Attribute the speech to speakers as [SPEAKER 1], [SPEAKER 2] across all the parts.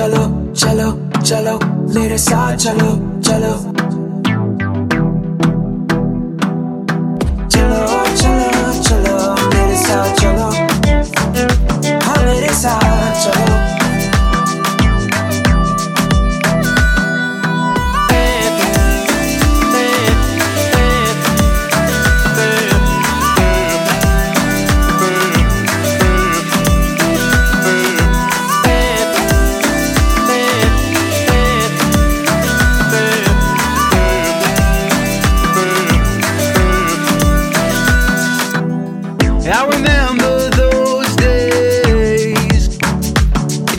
[SPEAKER 1] चलो चलो चलो मेरे साथ चलो चलो।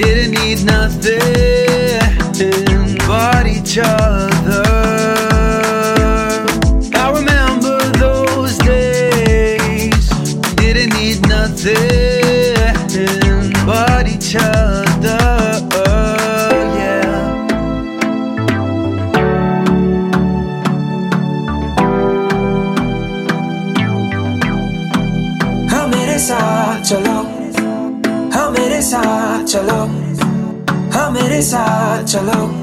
[SPEAKER 2] Didn't need nothing but each other. I remember those days. Didn't need nothing but each other.
[SPEAKER 1] inside your look